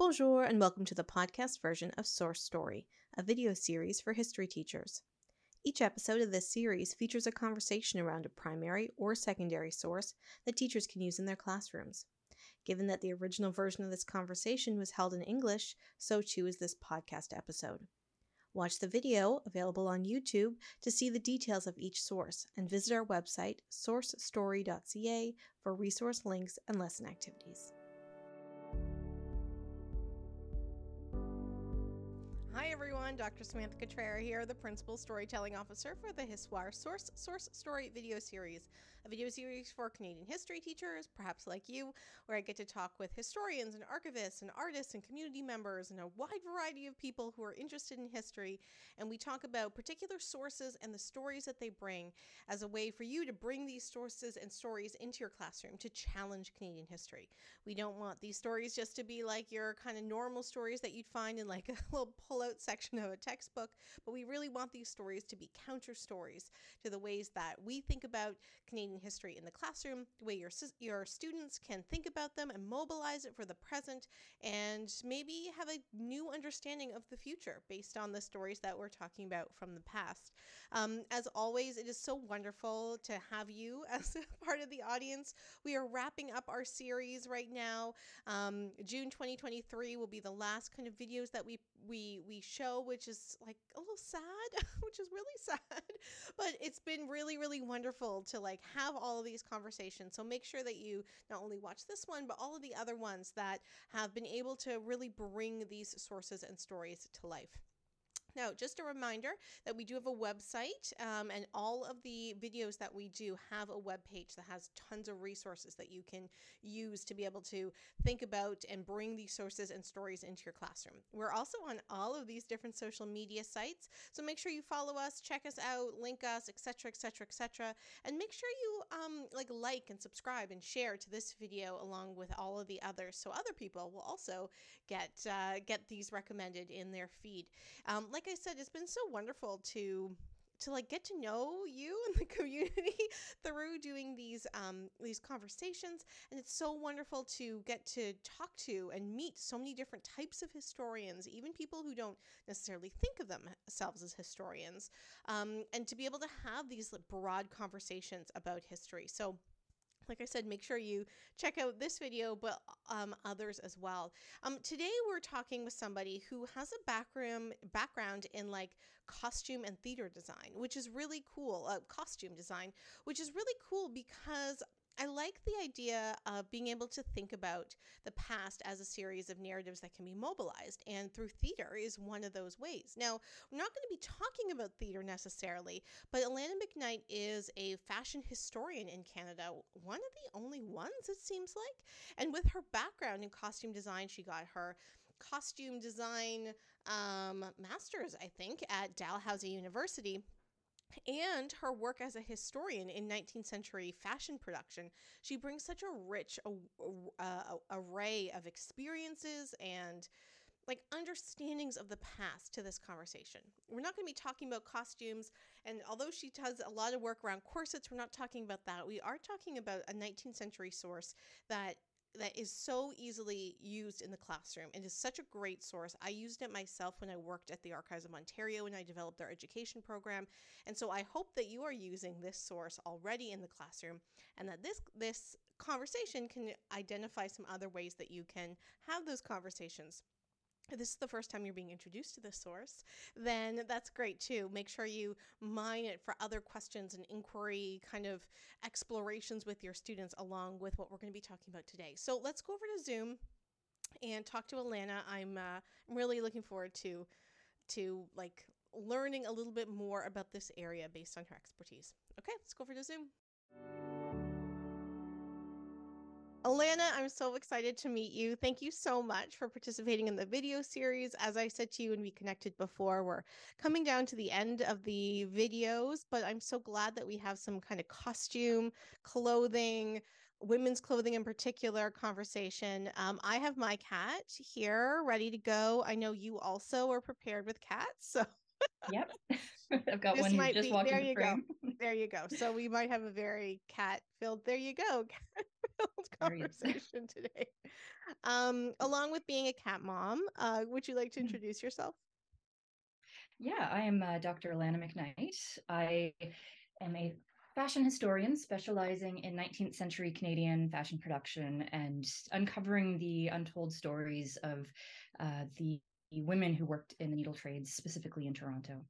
bonjour, and welcome to the podcast version of Source Story, a video series for history teachers. Each episode of this series features a conversation around a primary or secondary source that teachers can use in their classrooms. Given that the original version of this conversation was held in English, so too is this podcast episode. Watch the video, available on YouTube, to see the details of each source, and visit our website, sourcestory.ca, for resource links and lesson activities. Everyone. Dr. Samantha Cutrara here, the Principal Storytelling Officer for the Histoire Source Source Story video series, a video series for Canadian history teachers, perhaps like you, where I get to talk with historians and archivists and artists and community members and a wide variety of people who are interested in history. And we talk about particular sources and the stories that they bring as a way for you to bring these sources and stories into your classroom to challenge Canadian history. We don't want these stories just to be like your kind of normal stories that you'd find in like a little pull out section of a textbook, but we really want these stories to be counter stories to the ways that we think about Canadian history in the classroom, the way your, your students can think about them and mobilize it for the present, and maybe have a new understanding of the future based on the stories that we're talking about from the past. Um, as always, it is so wonderful to have you as part of the audience. We are wrapping up our series right now. Um, June 2023 will be the last kind of videos that we we we show, which is like a little sad, which is really sad. But it's been really really wonderful to like have all of these conversations. So make sure that you not only watch this one, but all of the other ones that have been able to really bring these sources and stories to life. Now, just a reminder that we do have a website, um, and all of the videos that we do have a web page that has tons of resources that you can use to be able to think about and bring these sources and stories into your classroom. We're also on all of these different social media sites, so make sure you follow us, check us out, link us, etc., etc., etc., and make sure you um, like like and subscribe and share to this video along with all of the others, so other people will also get uh, get these recommended in their feed. Um, like I said, it's been so wonderful to to like get to know you and the community through doing these um, these conversations. And it's so wonderful to get to talk to and meet so many different types of historians even people who don't necessarily think of themselves as historians um, and to be able to have these broad conversations about history. So like I said, make sure you check out this video, but um, others as well. Um, today we're talking with somebody who has a background background in like costume and theater design, which is really cool. Uh, costume design, which is really cool because I like the idea of being able to think about the past as a series of narratives that can be mobilized, and through theater is one of those ways. Now, we're not going to be talking about theater necessarily, but Alanna McKnight is a fashion historian in Canada, one of the only ones, it seems like. And with her background in costume design, she got her costume design um, master's, I think, at Dalhousie University and her work as a historian in 19th century fashion production. She brings such a rich array of experiences and like understandings of the past to this conversation. We're not going to be talking about costumes, and although she does a lot of work around corsets, we're not talking about that. We are talking about a 19th century source that that is so easily used in the classroom. and is such a great source. I used it myself when I worked at the Archives of Ontario and I developed their education program. And so I hope that you are using this source already in the classroom and that this this conversation can identify some other ways that you can have those conversations this is the first time you're being introduced to this source, then that's great too. Make sure you mine it for other questions and inquiry kind of explorations with your students along with what we're going to be talking about today. So let's go over to Zoom and talk to Alanna. I'm uh, really looking forward to to like learning a little bit more about this area based on her expertise. Okay, let's go over to Zoom. Alanna, I'm so excited to meet you. Thank you so much for participating in the video series. As I said to you when we connected before, we're coming down to the end of the videos, but I'm so glad that we have some kind of costume, clothing, women's clothing in particular conversation. Um, I have my cat here ready to go. I know you also are prepared with cats. So yep. I've got this one might just be, walking there you frame. go. There you go. So we might have a very cat filled. There you go. detailed conversation today. Um, along with being a cat mom, uh, would you like to mm-hmm. introduce yourself? Yeah, I am uh, Dr. Alanna McKnight. I am a fashion historian specializing in 19th century Canadian fashion production and uncovering the untold stories of uh, the women who worked in the needle trades, specifically in Toronto.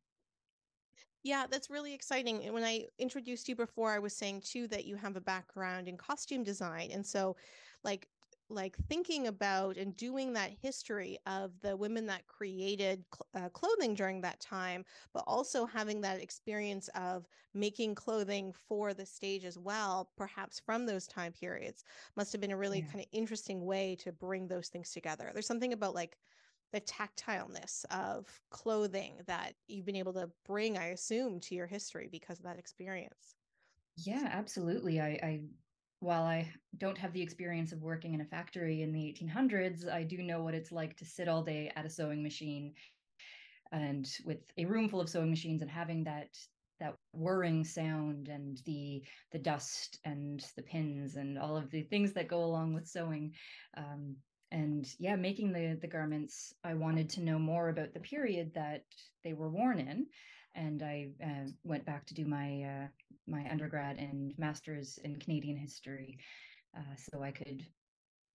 Yeah, that's really exciting. And when I introduced you before, I was saying too that you have a background in costume design. And so, like, like thinking about and doing that history of the women that created cl- uh, clothing during that time, but also having that experience of making clothing for the stage as well, perhaps from those time periods, must have been a really yeah. kind of interesting way to bring those things together. There's something about like the tactileness of clothing that you've been able to bring, I assume, to your history because of that experience. Yeah, absolutely. I, I while I don't have the experience of working in a factory in the 1800s, I do know what it's like to sit all day at a sewing machine and with a room full of sewing machines and having that that whirring sound and the the dust and the pins and all of the things that go along with sewing um, and yeah making the the garments i wanted to know more about the period that they were worn in. And i uh, went back to do my uh, my undergrad and masters in canadian history uh, so i could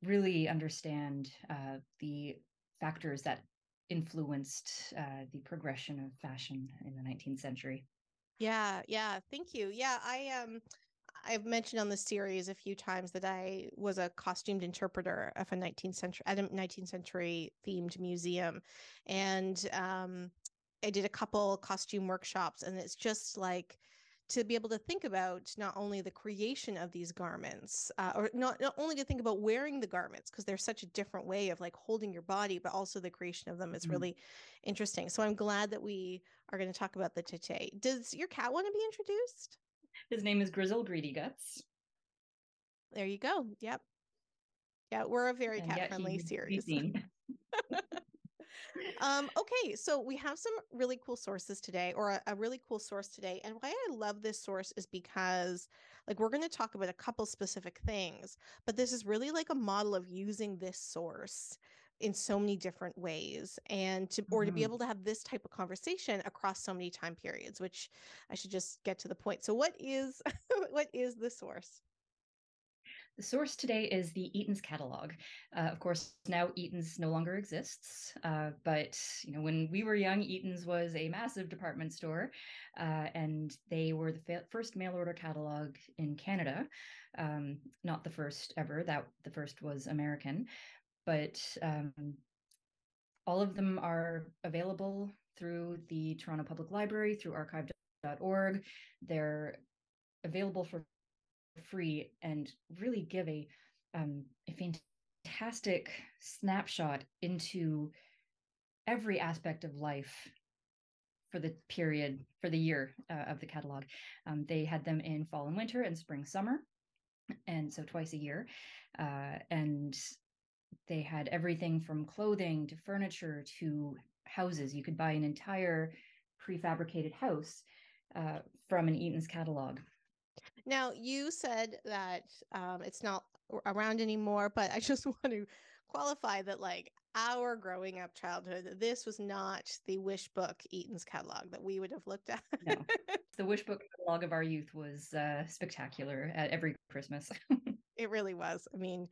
really understand uh, the factors that influenced uh, the progression of fashion in the 19th century. Yeah yeah thank you. Yeah i um I've mentioned on the series a few times that I was a costumed interpreter of a 19th century at a 19th century themed museum, and um, I did a couple costume workshops, and it's just like to be able to think about not only the creation of these garments uh, or not, not only to think about wearing the garments because they're such a different way of like holding your body but also the creation of them is mm-hmm. really interesting. So i'm glad that we are going to talk about the tete does your cat want to be introduced his name is Grizzle Greedy Guts. There you go. Yep. Yeah, we're a very cat friendly series. um, okay, so we have some really cool sources today, or a, a, really cool source today. And why I love this source is because, like, we're going to talk about a couple specific things, but this is really like a model of using this source in so many different ways and to or mm-hmm. to be mm-hmm. able to have this type of conversation across so many time periods which i should just get to the point so what is what is the source the source today is the Eaton's catalog. Uh, of course, now Eaton's no longer exists, uh, but you know when we were young, Eaton's was a massive department store, uh, and they were the fa- first mail order catalog in Canada. Um, not the first ever. That the first was American, but um, all of them are available through the Toronto Public Library, through archive.org. They're available for free and really give a, um, a fantastic snapshot into every aspect of life for the period for the year uh, of the catalog. Um, they had them in fall and winter and spring summer, and so twice a year. Uh, and they had everything from clothing to furniture to houses. You could buy an entire prefabricated house uh, from an Eaton's catalog. Now, you said that um, it's not around anymore, but I just want to qualify that, like, our growing up childhood, this was not the wish book Eaton's catalog that we would have looked at. no. The wish book catalog of our youth was uh, spectacular at every Christmas. It really was. I mean,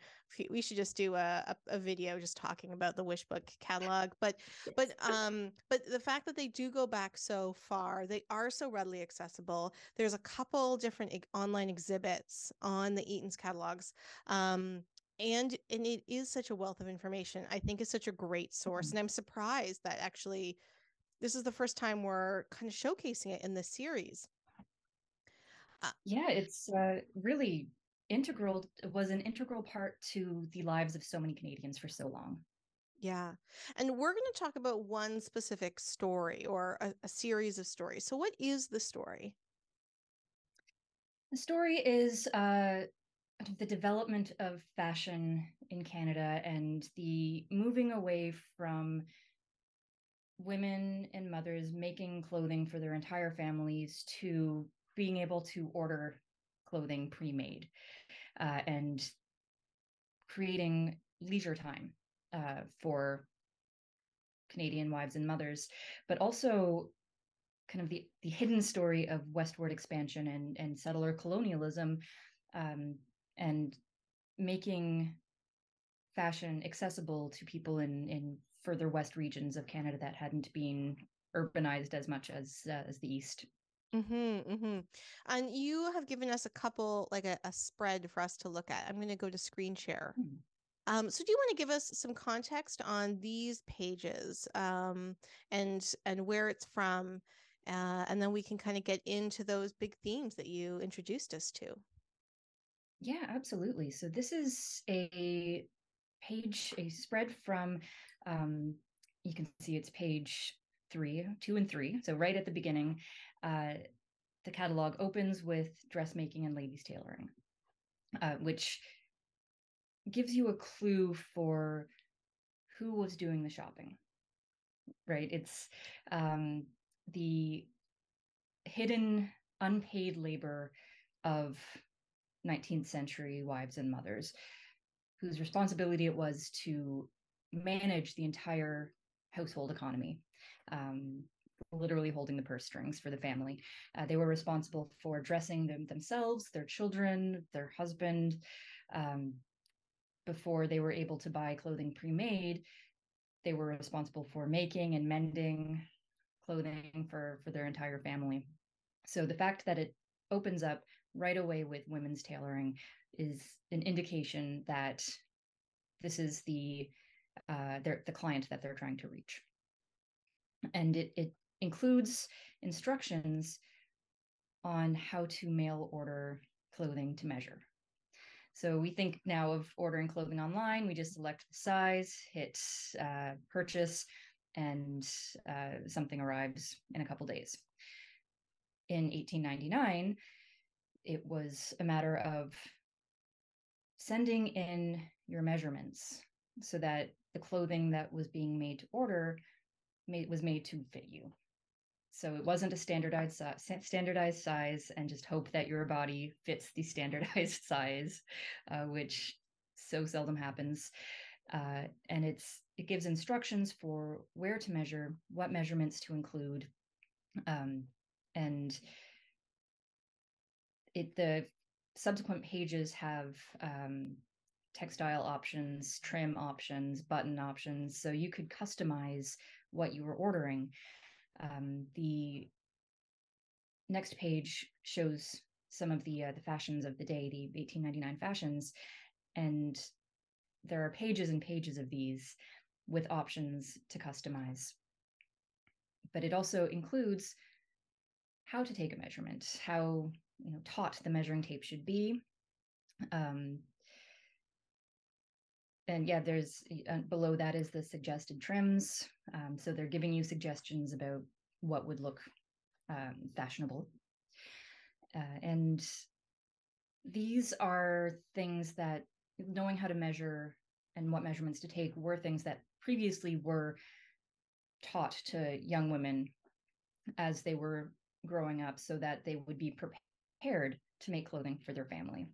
we should just do a, a, video just talking about the Wish Book catalog. But yes. but um but the fact that they do go back so far, they are so readily accessible. There's a couple different online exhibits on the Eaton's catalogs. Um and and it is such a wealth of information. I think it's such a great source. Mm-hmm. And I'm surprised that actually this is the first time we're kind of showcasing it in this series. Uh, yeah, it's uh, really integral was an integral part to the lives of so many Canadians for so long. Yeah. And we're going to talk about one specific story or a, a, series of stories. So, what is the story? The story is uh, the development of fashion in Canada and the moving away from women and mothers making clothing for their entire families to being able to order clothing pre-made uh, and creating leisure time uh, for Canadian wives and mothers, but also kind of the, the hidden story of westward expansion and, and settler colonialism um, and making fashion accessible to people in, in further west regions of Canada that hadn't been urbanized as much as uh, as the east. Mm-hmm, mm-hmm. And you have given us a couple, like a, a spread for us to look at. I'm going to go to screen share. Hmm. Um, so do you want to give us some context on these pages um, and and where it's from, uh, and then we can kind of get into those big themes that you introduced us to. Yeah, absolutely. So this is a page, a spread from. Um, you can see it's page three, two, and three. So right at the beginning, uh, the catalog opens with dressmaking and ladies tailoring, uh, which gives you a clue for who was doing the shopping. Right? It's um, the hidden, unpaid labor of 19th century wives and mothers whose responsibility it was to manage the entire household economy, um, literally holding the purse strings for the family. Uh, they were responsible for dressing them themselves, their children, their husband. Um, before they were able to buy clothing pre-made, they were responsible for making and mending clothing for for their entire family. So the fact that it opens up right away with women's tailoring is an indication that this is the uh, the client that they're trying to reach. And it, it includes instructions on how to mail order clothing to measure. So we think now of ordering clothing online. We just select the size, hit uh, purchase, and uh, something arrives in a couple days. In 1899, it was a matter of sending in your measurements so that the clothing that was being made to order made, was made to fit you. So it wasn't a standardized standardized size, and just hope that your body fits the standardized size, uh, which so seldom happens. Uh, and it's it gives instructions for where to measure, what measurements to include, um, and it the subsequent pages have um, textile options, trim options, button options. So you could customize what you were ordering. Um, the next page shows some of the uh, the fashions of the day, the 1899 fashions, and there are pages and pages of these with options to customize. But it also includes how to take a measurement, how you know taut the measuring tape should be, um, and yeah, there's uh, below that is the suggested trims. Um, so they're giving you suggestions about what would look um, fashionable. Uh, and these are things that knowing how to measure and what measurements to take were things that previously were taught to young women as they were growing up so that they would be prepared to make clothing for their family.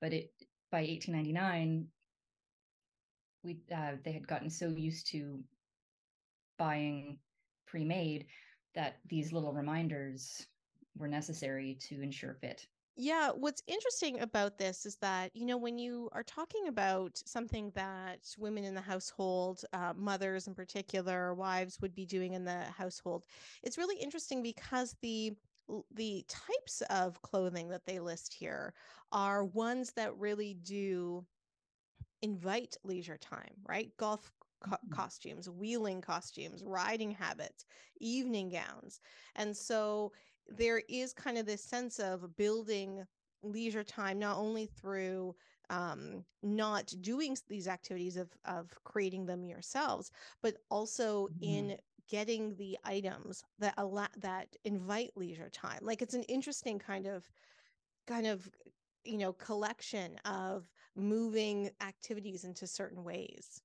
But it by 1899, we uh, they had gotten so used to buying pre-made that these little reminders were necessary to ensure fit. Yeah, what's interesting about this is that, you know, when you are talking about something that women in the household, uh, mothers in particular, wives would be doing in the household, it's really interesting because the the types of clothing that they list here are ones that really do invite leisure time, right? Golf co- mm-hmm. costumes, wheeling costumes, riding habits, evening gowns. And so there is kind of this sense of building leisure time not only through um, not doing these activities of of creating them yourselves, but also mm-hmm. in getting the items that allow that invite leisure time. Like it's an interesting kind of kind of you know collection of moving activities into certain ways.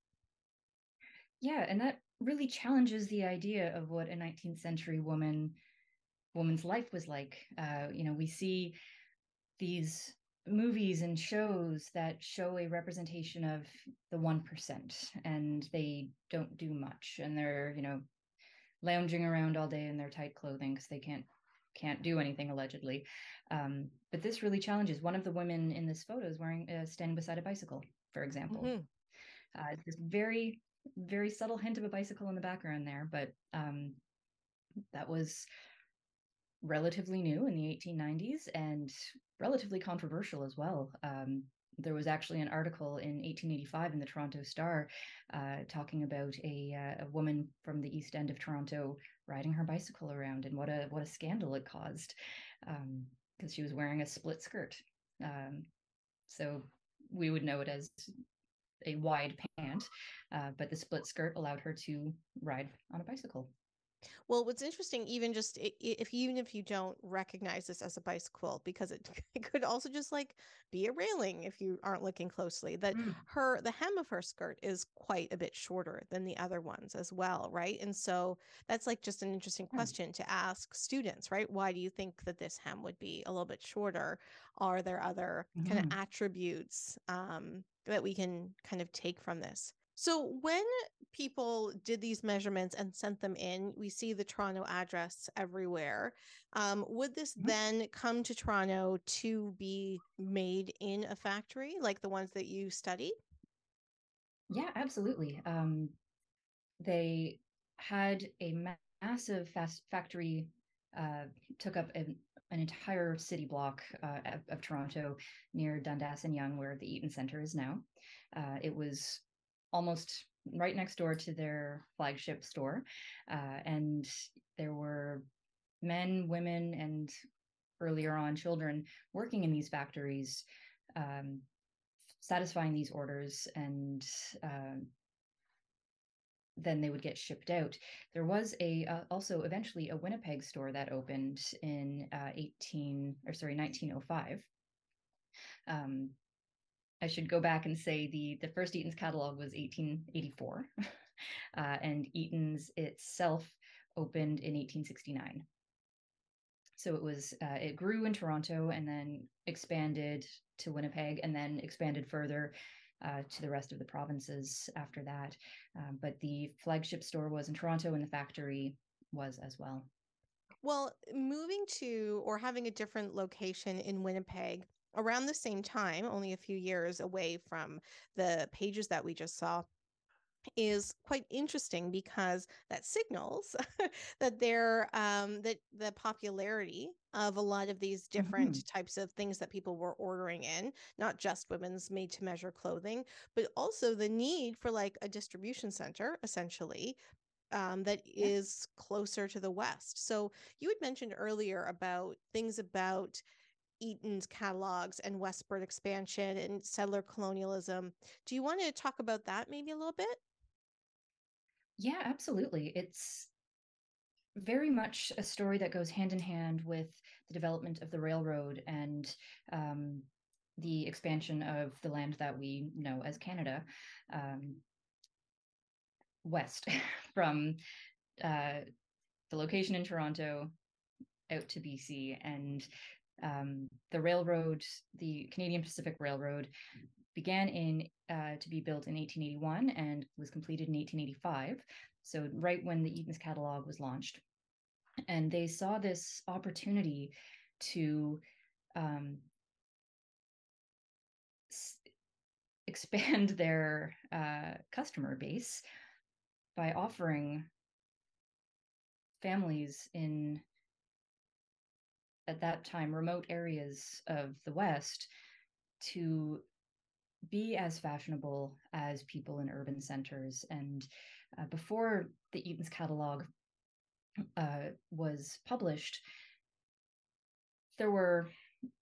Yeah and that really challenges the idea of what a 19th century woman woman's life was like. Uh, you know we see these movies and shows that show a representation of the 1% and they don't do much and they're you know lounging around all day in their tight clothing because they can't can't do anything allegedly um, but this really challenges one of the women in this photo is wearing uh, standing beside a bicycle for example mm-hmm. uh, this very very subtle hint of a bicycle in the background there but um, that was relatively new in the 1890s and relatively controversial as well. Um, there was actually an article in 1885 in the Toronto Star uh, talking about a, uh, a woman from the East End of Toronto riding her bicycle around and what a what a scandal it caused because um, she was wearing a split skirt. Um, so we would know it as a wide pant, uh, but the split skirt allowed her to ride on a bicycle. Well, what's interesting, even just if even if you don't recognize this as a bicycle, because it, it could also just like be a railing if you aren't looking closely. That mm. her the hem of her skirt is quite a bit shorter than the other ones as well, right? And so that's like just an interesting mm. question to ask students, right? Why do you think that this hem would be a little bit shorter? Are there other mm. kind of mm-hmm. attributes um, that we can kind of take from this? So when people did these measurements and sent them in, we see the Toronto address everywhere. Um, would this mm-hmm. then come to Toronto to be made in a factory like the ones that you studied? Yeah, absolutely. Um, they had a massive fast factory uh, took up an, an, entire city block uh, of, of, Toronto near Dundas and Yonge, where the Eaton Centre is now. Uh, it was almost right next door to their flagship store. Uh, and there were men, women, and earlier on children working in these factories, um, satisfying these orders, and uh, then they would get shipped out. There was a uh, also eventually a Winnipeg store that opened in uh, 18 or sorry 1905. Um, I should go back and say the the first Eaton's catalog was 1884, uh, and Eaton's itself opened in 1869. So it was uh, it grew in Toronto and then expanded to Winnipeg and then expanded further uh, to the rest of the provinces after that. Um, but the flagship store was in Toronto and the factory was as well. Well, moving to or having a different location in Winnipeg around the same time, only a few years away from the pages that we just saw, is quite interesting because that signals that there um that the popularity of a lot of these different mm-hmm. types of things that people were ordering in not just women's made to measure clothing but also the need for like a distribution center essentially um, that is closer to the west so you had mentioned earlier about things about Eaton's catalogs and westward expansion and settler colonialism. Do you want to talk about that maybe a little bit? Yeah, absolutely. It's very much a story that goes hand in hand with the development of the railroad and um, the expansion of the land that we know as Canada um, west from uh, the location in Toronto out to BC and um, the railroad, the Canadian Pacific Railroad, began in uh, to be built in 1881 and was completed in 1885. So right when the Eaton's catalog was launched, and they saw this opportunity to um, s- expand their uh, customer base by offering families in at that time remote areas of the West to be as fashionable as people in urban centers. And uh, before the Eaton's catalog uh, was published, there were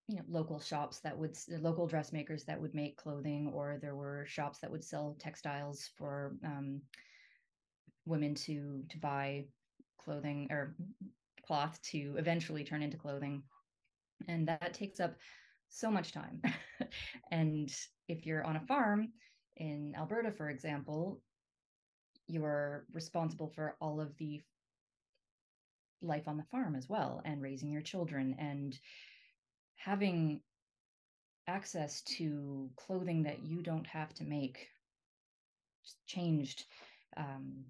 you know local shops that would local dressmakers that would make clothing or there were shops that would sell textiles for um, women to to buy clothing or cloth to eventually turn into clothing. And that takes up so much time. and if you're on a farm in Alberta, for example, you're responsible for all of the life on the farm as well and raising your children and having access to clothing that you don't have to make changed um,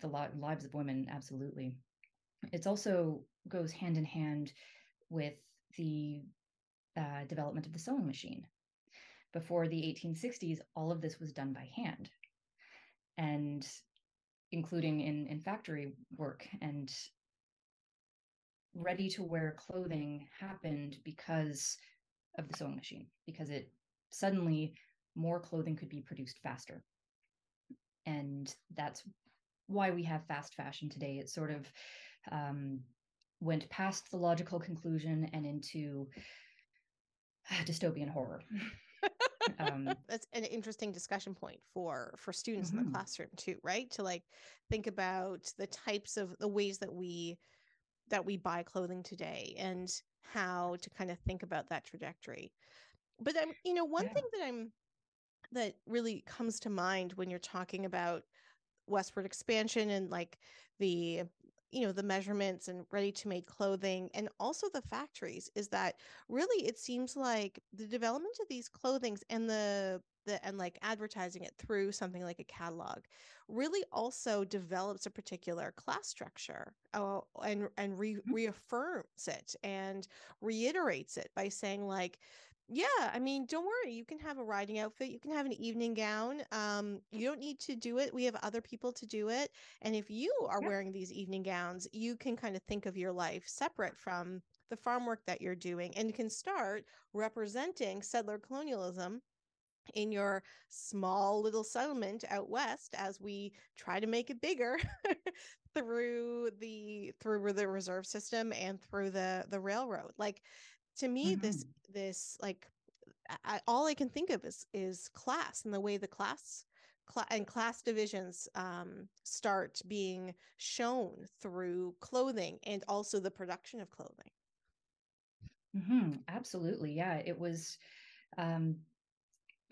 the lives of women absolutely. It also goes hand in hand with the uh, development of the sewing machine. Before the 1860s, all of this was done by hand, and including in, in factory work and ready to wear clothing happened because of the sewing machine, because it suddenly more clothing could be produced faster. And that's why we have fast fashion today. It sort of um, went past the logical conclusion and into uh, dystopian horror. um, that's an interesting discussion point for for students mm-hmm. in the mm-hmm. classroom too right to like think about the types of the ways that we that we buy clothing today and how to kind of think about that trajectory but i'm you know one yeah. thing that i'm that really comes to mind when you're talking about westward expansion and like the you know the measurements and ready to make clothing and also the factories is that really it seems like the development of these clothings and the the and like advertising it through something like a catalog really also develops a particular class structure uh, and and re- mm-hmm. reaffirms it and reiterates it by saying like yeah, I mean, don't worry. You can have a riding outfit. You can have an evening gown. Um, you don't need to do it. We have other people to do it. And if you are wearing these evening gowns, you can kind of think of your life separate from the farm work that you're doing and can start representing settler colonialism in your small little settlement out west as we try to make it bigger through the through the reserve system and through the the railroad like to me mm-hmm. this this like I, all i can think of is is class and the way the class cl- and class divisions um, start being shown through clothing and also the production of clothing mm-hmm. absolutely yeah it was um,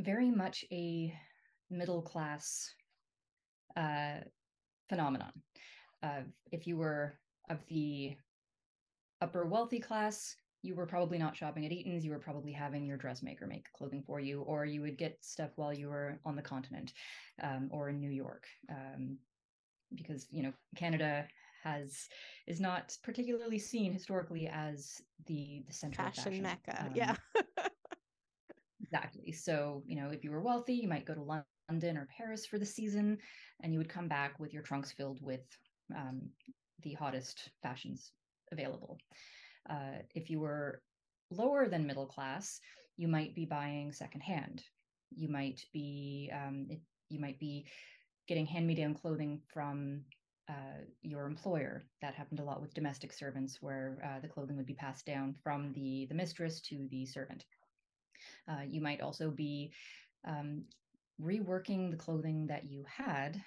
very much a middle class uh, phenomenon uh, if you were of the upper wealthy class you were probably not shopping at Eaton's. You were probably having your dressmaker make clothing for you, or you would get stuff while you were on the continent um, or in New York, um, because you know Canada has is not particularly seen historically as the the center fashion, fashion mecca. Um, yeah, exactly. So you know, if you were wealthy, you might go to London or Paris for the season, and you would come back with your trunks filled with um, the hottest fashions available. Uh, if you were lower than middle class, you might be buying secondhand. You might be um, it, you might be getting hand-me-down clothing from uh, your employer. That happened a lot with domestic servants, where uh, the clothing would be passed down from the the mistress to the servant. Uh, you might also be um, reworking the clothing that you had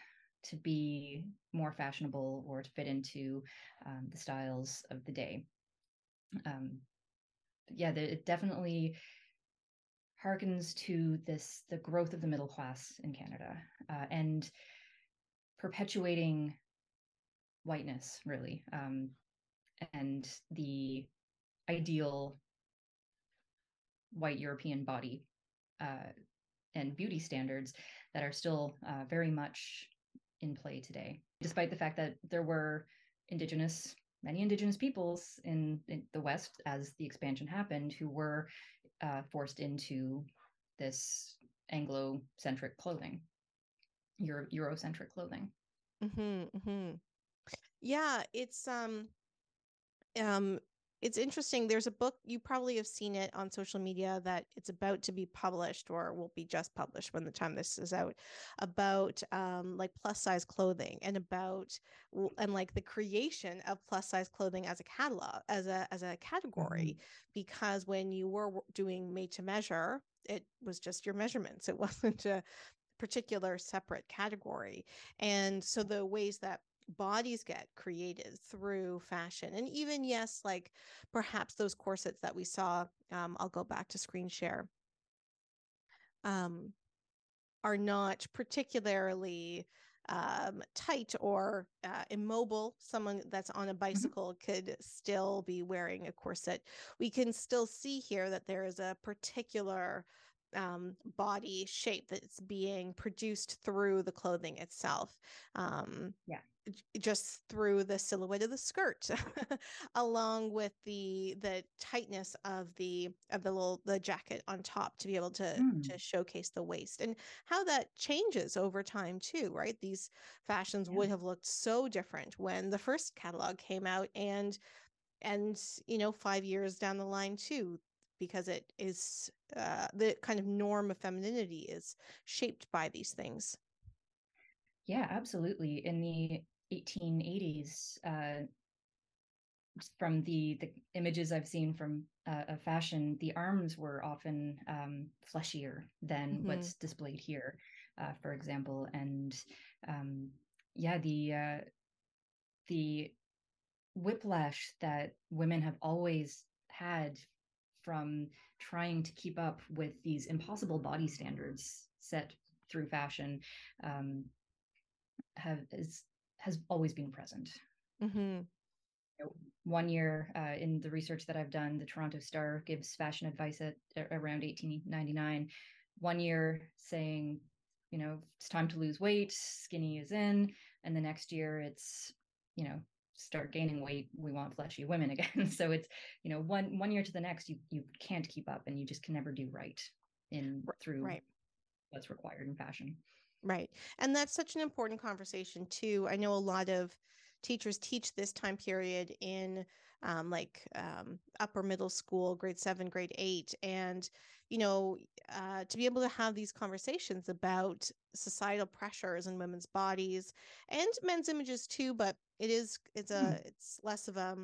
to be more fashionable or to fit into um, the styles of the day um, yeah, it definitely harkens to this the growth of the middle class in Canada uh, and perpetuating whiteness, really, um, and the ideal white European body uh, and beauty standards that are still uh, very much in play today, despite the fact that there were indigenous many indigenous peoples in, in the West as the expansion happened who were uh, forced into this Anglo-centric clothing, Euro- Eurocentric clothing. Mm-hmm, mm-hmm. Yeah, it's um, um, it's interesting. There's a book, you probably have seen it on social media that it's about to be published or will be just published when the time this is out about um, like plus size clothing and about and like the creation of plus size clothing as a catalog as a as a category mm-hmm. because when you were doing made to measure it was just your measurements it wasn't a particular separate category and so the ways that bodies get created through fashion and even yes like perhaps those corsets that we saw um, i'll go back to screen share um, are not particularly um, tight or uh, immobile. Someone that's on a bicycle mm-hmm. could still be wearing a corset. We can still see here that there is a particular um, body shape that's being produced through the clothing itself. Um, yeah just through the silhouette of the skirt along with the the tightness of the of the little the jacket on top to be able to mm. to showcase the waist and how that changes over time too right these fashions yeah. would have looked so different when the first catalog came out and and you know 5 years down the line too because it is uh, the kind of norm of femininity is shaped by these things yeah, absolutely. In the 1880s, uh, from the the images I've seen from uh, of fashion, the arms were often um, fleshier than mm-hmm. what's displayed here, uh, for example. And um, yeah, the uh, the whiplash that women have always had from trying to keep up with these impossible body standards set through fashion um, have is has always been present. Mm-hmm. One year uh, in the research that I've done, the Toronto Star gives fashion advice at, around 1899. One year saying, you know, it's time to lose weight, skinny is in, and the next year it's, you know, start gaining weight, we want fleshy women again. so it's, you know, one one year to the next, you you can't keep up, and you just can never do right in through right. what's required in fashion. Right. And that's such an important conversation, too. I know a lot of teachers teach this time period in um, like um, upper middle school, grade seven, grade eight. And, you know, uh, to be able to have these conversations about societal pressures in women's bodies and men's images too, but it is, it's a, mm. it's less of a,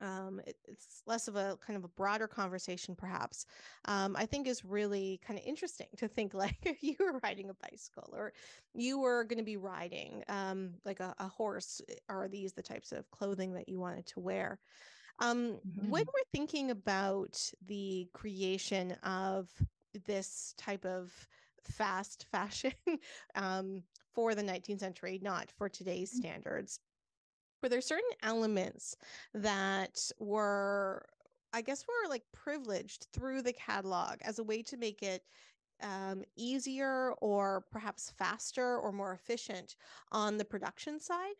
um, it, it's less of a kind of a broader conversation, perhaps, um, I think is really kind of interesting to think like if you were riding a bicycle or you were going to be riding um, like a, a, horse, eh, are these the types of clothing that you wanted to wear? Um, mm-hmm. When we're thinking about the creation of this type of fast fashion um, for the 19th century, not for today's mm. standards were there certain elements that were i guess were like privileged through the catalog as a way to make it um, easier or perhaps faster or more efficient on the production side?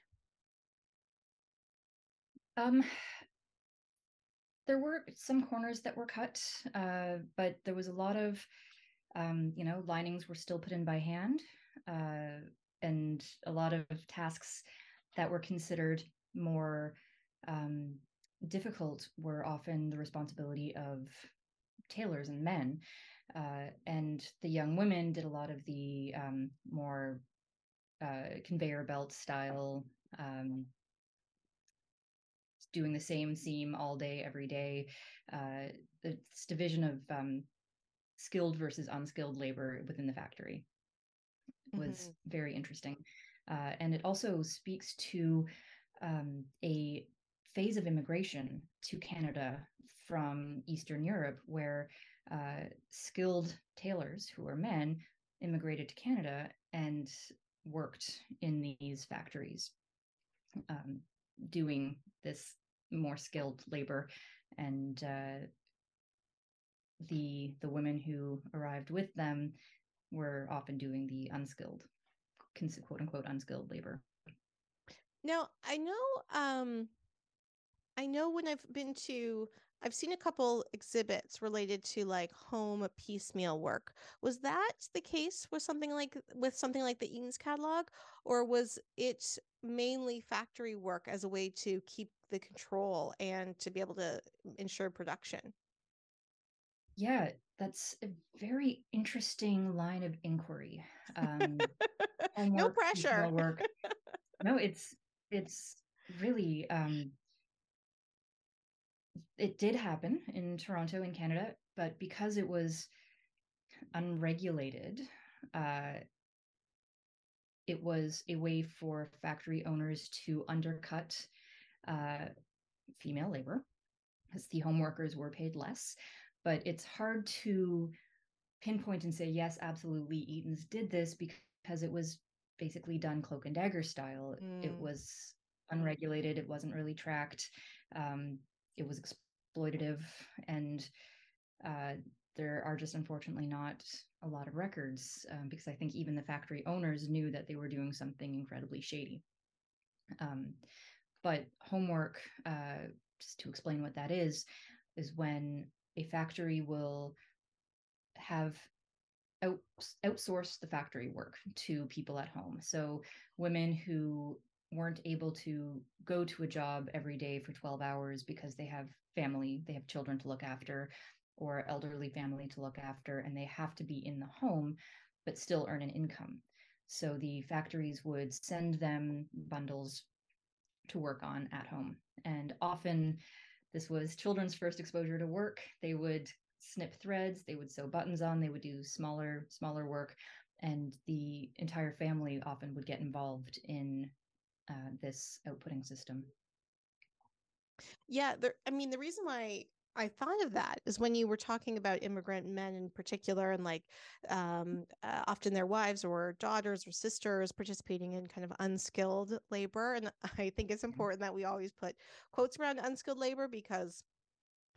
Um there were some corners that were cut uh, but there was a lot of um, you know linings were still put in by hand uh, and a lot of tasks that were considered more um, difficult were often the responsibility of tailors and men. Uh, and the young women did a lot of the um, more uh, conveyor belt style, um, doing the same seam all day, every day. Uh, this division of um, skilled versus unskilled labor within the factory was mm-hmm. very interesting. Uh, and it also speaks to um, a phase of immigration to Canada from Eastern Europe, where uh, skilled tailors who were men immigrated to Canada and worked in these factories, um, doing this more skilled labor. And uh, the the women who arrived with them were often doing the unskilled, quote unquote, unskilled labor. Now, I know um I know when I've been to I've seen a couple exhibits related to like home piecemeal work. Was that the case with something like with something like the Eaton's catalog or was it mainly factory work as a way to keep the control and to be able to ensure production? Yeah, that's a very interesting line of inquiry. Um, no pressure. Work. No, it's it's really um, it did happen in Toronto in Canada, but because it was unregulated, uh, it was a way for factory owners to undercut uh, female labor because the home workers were paid less. But it's hard to pinpoint and say, yes, absolutely, Eaton's did this because it was basically done cloak and dagger style. Mm. It was unregulated. It wasn't really tracked. Um, it was exploitative, and uh, there are just unfortunately not a lot of records um, because I think even the factory owners knew that they were doing something incredibly shady. Um, but homework, uh, just to explain what that is, is when a factory will have out, outsource the factory work to people at home. So women who weren't able to go to a job every day for 12 hours because they have family, they have children to look after, or elderly family to look after, and they have to be in the home but still earn an income. So the factories would send them bundles to work on at home. And often this was children's first exposure to work. They would snip threads, they would sew buttons on, they would do smaller, smaller work. And the entire family often would get involved in uh, this outputting system. Yeah, there, I mean, the reason why I thought of that is when you were talking about immigrant men in particular, and like um, uh, often their wives or daughters or sisters participating in kind of unskilled labor. And I think it's mm-hmm. important that we always put quotes around unskilled labor because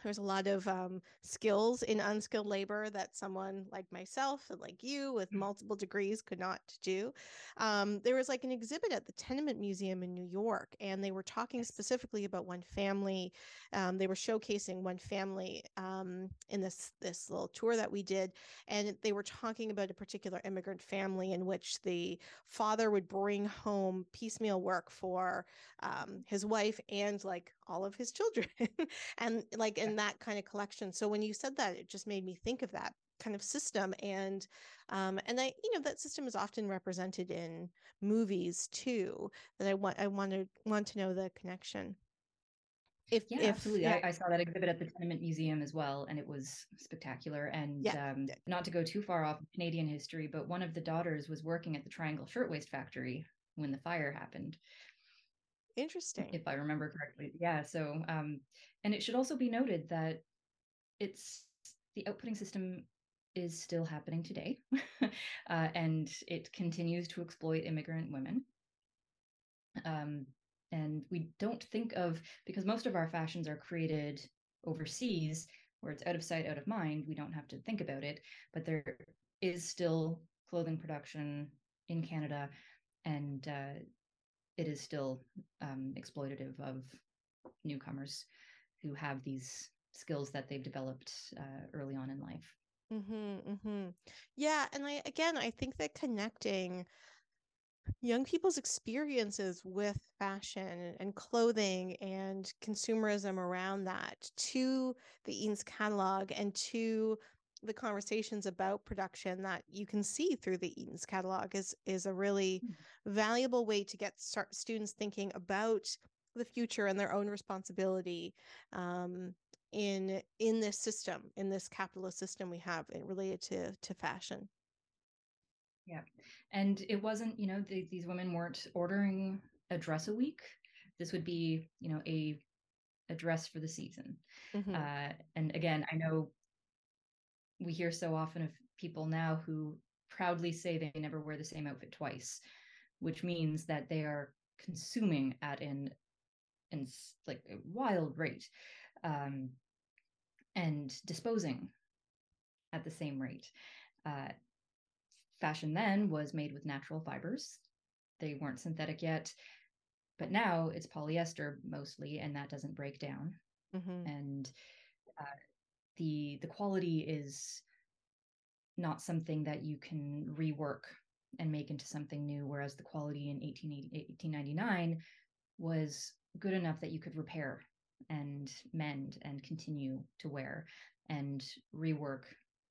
there's a lot of um, skills in unskilled labor that someone like myself and like you with mm. multiple degrees could not do. Um, there was like an exhibit at the Tenement Museum in New York, and they were talking specifically about one family. Um, they were showcasing one family um, in this this little tour that we did, and they were talking about a particular immigrant family in which the father would bring home piecemeal work for um, his wife and like all of his children, and like and in that kind of collection. So when you said that, it just made me think of that kind of system and um and i you know that system is often represented in movies too that i want i want to want to know the connection if, yeah, if, absolutely. Yeah. I, I, saw that exhibit at the Tenement Museum as well, and it was spectacular. And yeah. um, not to go too far off Canadian history, but one of the daughters was working at the Triangle Shirtwaist Factory when the fire happened. Interesting. If I remember correctly. Yeah. So, um, and it should also be noted that it's the outputting system is still happening today, uh, and it continues to exploit immigrant women. Um, and we don't think of because most of our fashions are created overseas where it's out of sight out of mind we don't have to think about it but there is still clothing production in canada and uh, it is still um, exploitative of newcomers who have these skills that they've developed uh, early on in life. Mm-hmm, mm-hmm. Yeah, and I again, I think that connecting young people's experiences with fashion and clothing and consumerism around that to the Eaton's catalog and to the conversations about production that you can see through the Eaton's catalog is is a really mm-hmm. valuable way to get start students thinking about the future and their own responsibility um, in in this system in this capitalist system we have related to to fashion. Yeah. And it wasn't you know the, these women weren't ordering a dress a week. This would be you know a a dress for the season. Mm-hmm. uh, and again i know we hear so often of people now who proudly say they never wear the same outfit twice, which means that they are consuming at an, an like a wild rate um, and disposing at the same rate. Uh, fashion then was made with natural fibers. They weren't synthetic yet, but now it's polyester mostly, and that doesn't break down. Mm-hmm. And uh, the the quality is not something that you can rework and make into something new whereas the quality in 1899 was good enough that you could repair and mend and continue to wear and rework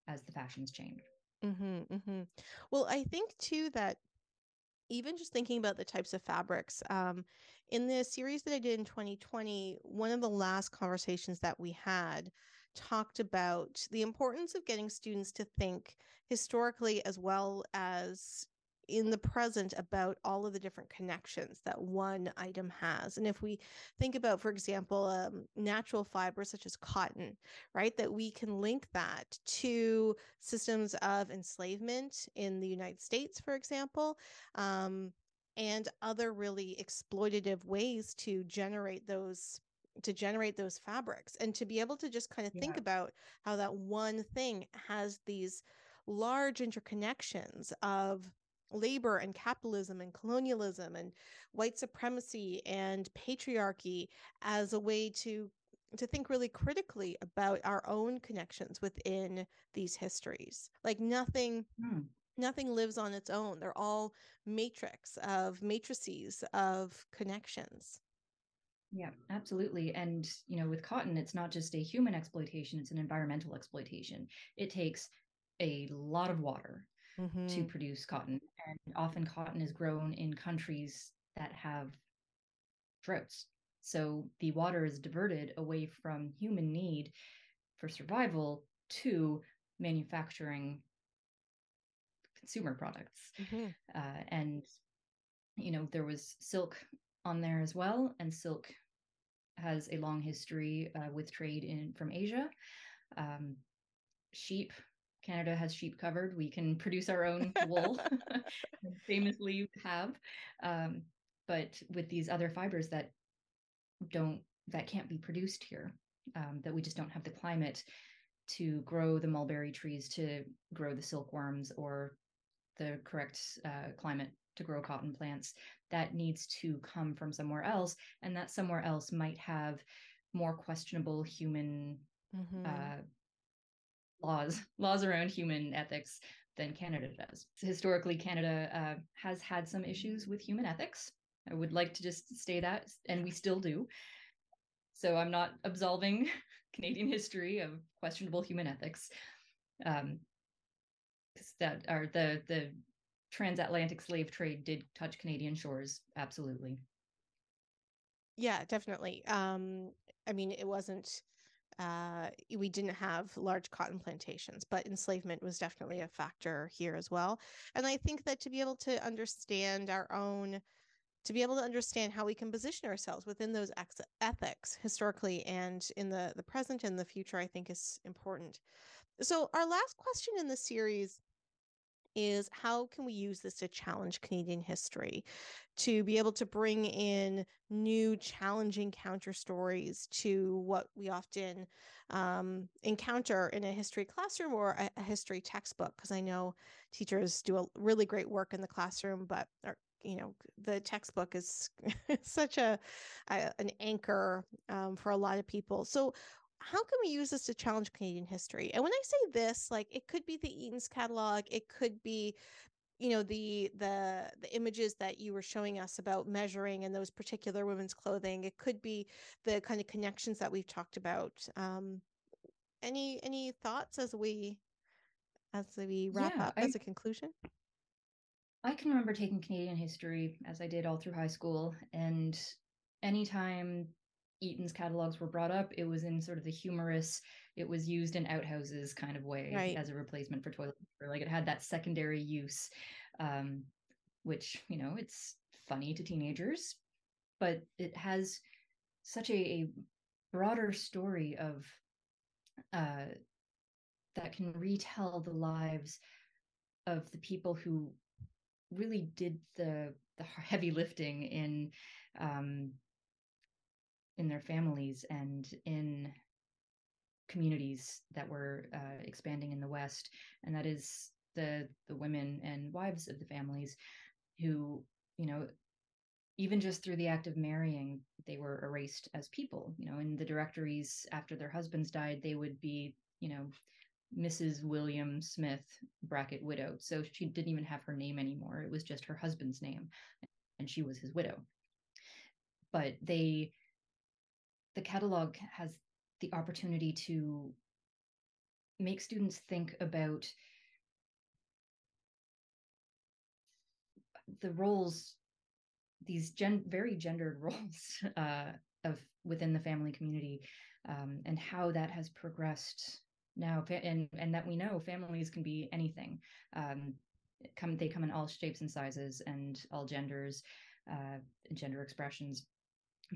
as the fashions change mm-hmm, mm-hmm. well i think too that even just thinking about the types of fabrics um, in the series that i did in 2020 one of the last conversations that we had talked about the importance of getting students to think historically as well as in the present about all of the different connections that one item has. And if we think about, for example, um, natural fibers such as cotton, right, that we can link that to systems of enslavement in the United States, for example. Um, and other really exploitative ways to generate those to generate those fabrics and to be able to just kind of yeah. think about how that one thing has these large interconnections of labor and capitalism and colonialism and white supremacy and patriarchy as a way to to think really critically about our own connections within these histories like nothing hmm. nothing lives on its own they're all matrix of matrices of connections yeah, absolutely. And, you know, with cotton, it's not just a human exploitation, it's an environmental exploitation. It takes a lot of water mm-hmm. to produce cotton. And often cotton is grown in countries that have droughts. So the water is diverted away from human need for survival to manufacturing consumer products. Mm-hmm. Uh, and, you know, there was silk on there as well. And silk has a long history uh, with trade in from Asia. Um, sheep, Canada has sheep covered. We can produce our own wool, famously have. Um, but with these other fibers that don't that can't be produced here, um, that we just don't have the climate to grow the mulberry trees to grow the silkworms or the correct uh, climate to grow cotton plants that needs to come from somewhere else and that somewhere else might have more questionable human mm-hmm. uh, laws laws around human ethics than canada does historically canada uh, has had some issues with human ethics i would like to just say that and we still do so i'm not absolving canadian history of questionable human ethics um, that are the the transatlantic slave trade did touch Canadian shores. Absolutely. Yeah, definitely. Um, I mean, it wasn't, uh, we didn't have large cotton plantations, but enslavement was definitely a factor here as well. And I think that to be able to understand our own, to be able to understand how we can position ourselves within those ex- ethics historically and in the, the present and the future, I think is important. So, our last question in the series is how can we use this to challenge Canadian history, to be able to bring in new challenging counter stories to what we often um, encounter in a history classroom or a, a history textbook? Because I know teachers do a really great work in the classroom, but you know the textbook is such a, a, an anchor um, for a lot of people so how can we use this to challenge Canadian history? And when I say this, like it could be the Eaton's catalog, it could be you know the the the images that you were showing us about measuring and those particular women's clothing it could be the kind of connections that we've talked about um any any thoughts as we as we wrap yeah, up I, as a conclusion i can remember taking canadian history as i did all through high school and anytime Eaton's catalogs were brought up, it was in sort of the humorous, it was used in outhouses kind of way right. as a replacement for toilet paper. Like it had that secondary use, um, which, you know, it's funny to teenagers, but it has such a, a broader story of uh, that can retell the lives of the people who really did the the heavy lifting in um, in their families and in communities that were uh, expanding in the West, and that is the the women and wives of the families who, you know, even just through the act of marrying, they were erased as people. You know, in the directories after their husbands died, they would be, you know, Mrs. William Smith bracket widow. So she didn't even have her name anymore. It was just her husband's name, and she was his widow. But they the catalog has the opportunity to make students think about the roles these gen- very gendered roles uh, of within the family community um, and how that has progressed now and and that we know families can be anything um, come they come in all shapes and sizes and all genders, uh, gender expressions.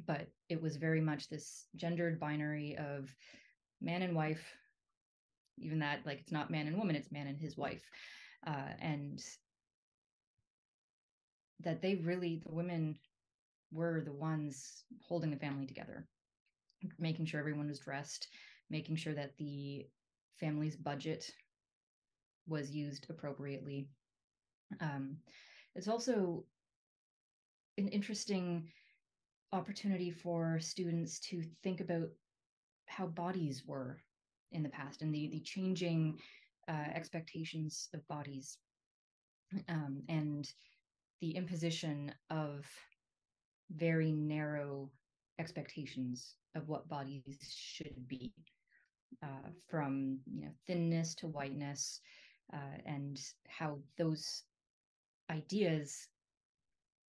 But it was very much this gendered binary of man and wife. Even that, like it's not man and woman, it's man and his wife, uh, and that they really the women were the ones holding the family together, making sure everyone was dressed, making sure that the family's budget was used appropriately. Um, it's also an interesting opportunity for students to think about how bodies were in the past and the the changing uh, expectations of bodies. Um, and the imposition of very narrow expectations of what bodies should be uh, from you know thinness to whiteness uh, and how those ideas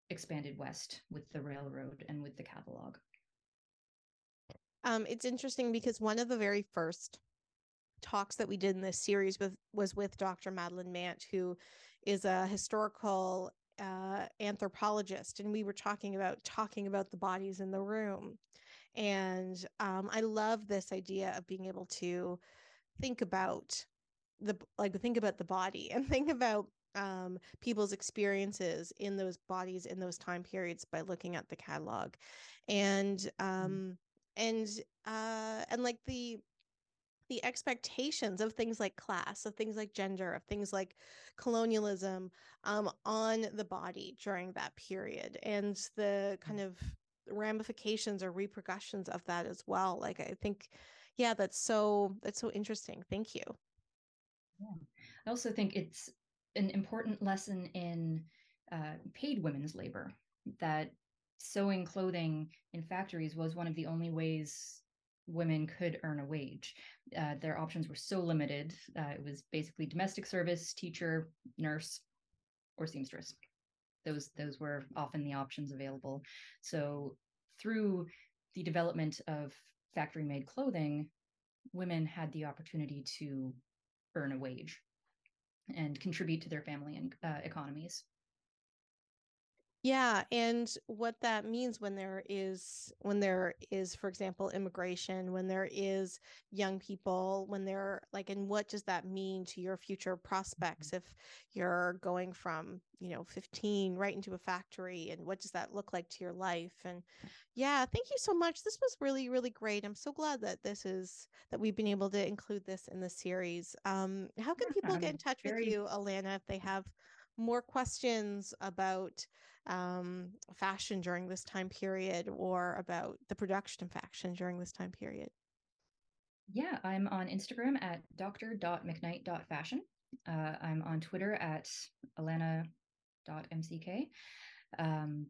expanded west with the railroad and with the catalog um, it's interesting because one of the very first talks that we did in this series with was with Dr. Madeleine Mant, who is a historical uh, anthropologist, and we were talking about talking about the bodies in the room. And um, I love this idea of being able to think about the like think about the body and think about um, people's experiences in those bodies in those time periods by looking at the catalog and mm. um, mm. and uh, and like the the expectations of things like class, of things like gender, of things like colonialism um, on the body during that period, and the kind of ramifications or repercussions of that as well. Like I think, yeah, that's so that's so interesting. Thank you. Yeah. I also think it's an important lesson in uh, paid women's labor that sewing clothing in factories was one of the only ways women could earn a wage. Uh, their options were so limited. Uh, it was basically domestic service, teacher, nurse, or seamstress. Those those were often the options available. So through the development of factory made clothing, women had the opportunity to earn a wage and contribute to their family and uh, economies. Yeah, and what that means when there is when there is for example immigration, when there is young people, when they're like and what does that mean to your future prospects mm-hmm. if you're going from, you know, 15 right into a factory and what does that look like to your life? And yeah, thank you so much. This was really really great. I'm so glad that this is that we've been able to include this in the series. Um how can people get in touch with you, Alanna, if they have more questions about um, fashion during this time period or about the production of fashion during this time period? Yeah, I'm on Instagram at dr.mcknight.fashion. Uh, I'm on Twitter at alana.mck. Um,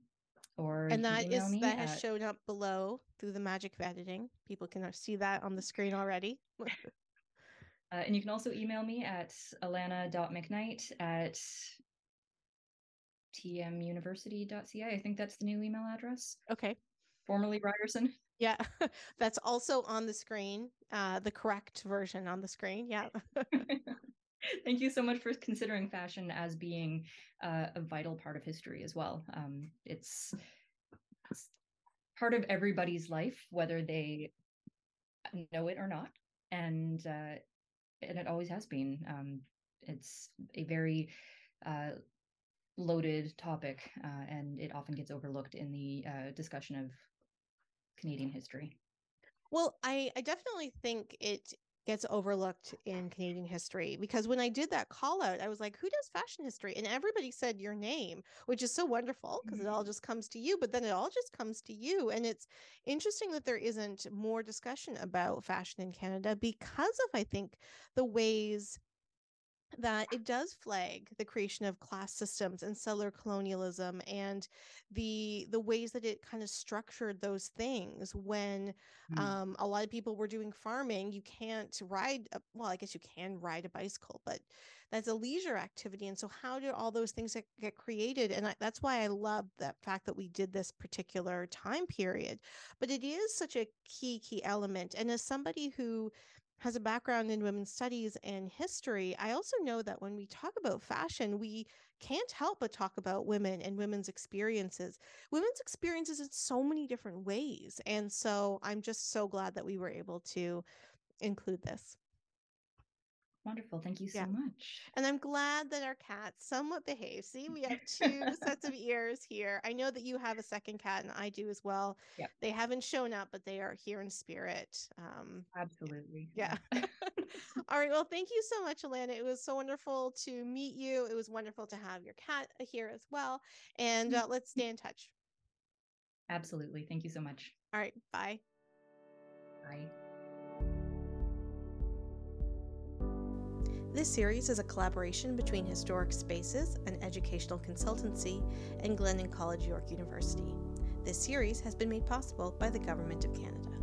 or and that is that has at... shown up below through the magic of editing. People can see that on the screen already. uh, and you can also email me at alana.mcknight at tmuniversity.ca. I think that's the new email address. Okay. Formerly Ryerson. Yeah, that's also on the screen, uh, the correct version on the screen. Yeah. Thank you so much for considering fashion as being uh, a vital part of history as well. Um, it's, it's part of everybody's life, whether they know it or not, and uh, and it always has been. Um, it's a very uh, loaded topic, uh, and it often gets overlooked in the uh, discussion of Canadian history. Well, I, I definitely think it gets overlooked in Canadian history because when I did that call out, I was like, who does fashion history? And everybody said your name, which is so wonderful because mm-hmm. it all just comes to you, but then it all just comes to you. And it's interesting that there isn't more discussion about fashion in Canada because of, I think, the ways that it does flag the creation of class systems and settler colonialism and the the ways that it kind of structured those things when mm. um, a lot of people were doing farming you can't ride a, well i guess you can ride a bicycle but that's a leisure activity and so how do all those things get created and I, that's why i love that fact that we did this particular time period but it is such a key key element and as somebody who has a background in women's studies and history, I also know that when we talk about fashion, we can't help but talk about women and women's experiences. Women's experiences in so many different ways. And so I'm just so glad that we were able to include this. Wonderful. Thank you so yeah. much. And I'm glad that our cats somewhat behave. See, we have two sets of ears here. I know that you have a second cat, and I do as well. Yep. They haven't shown up, but they are here in spirit. Um, Absolutely. Yeah. All right. Well, thank you so much, Alanna. It was so wonderful to meet you. It was wonderful to have your cat here as well. And uh, let's stay in touch. Absolutely. Thank you so much. All right. Bye. Bye. This series is a collaboration between Histoire Source, an educational consultancy, and Glendon College York University. This series has been made possible by the Government of Canada.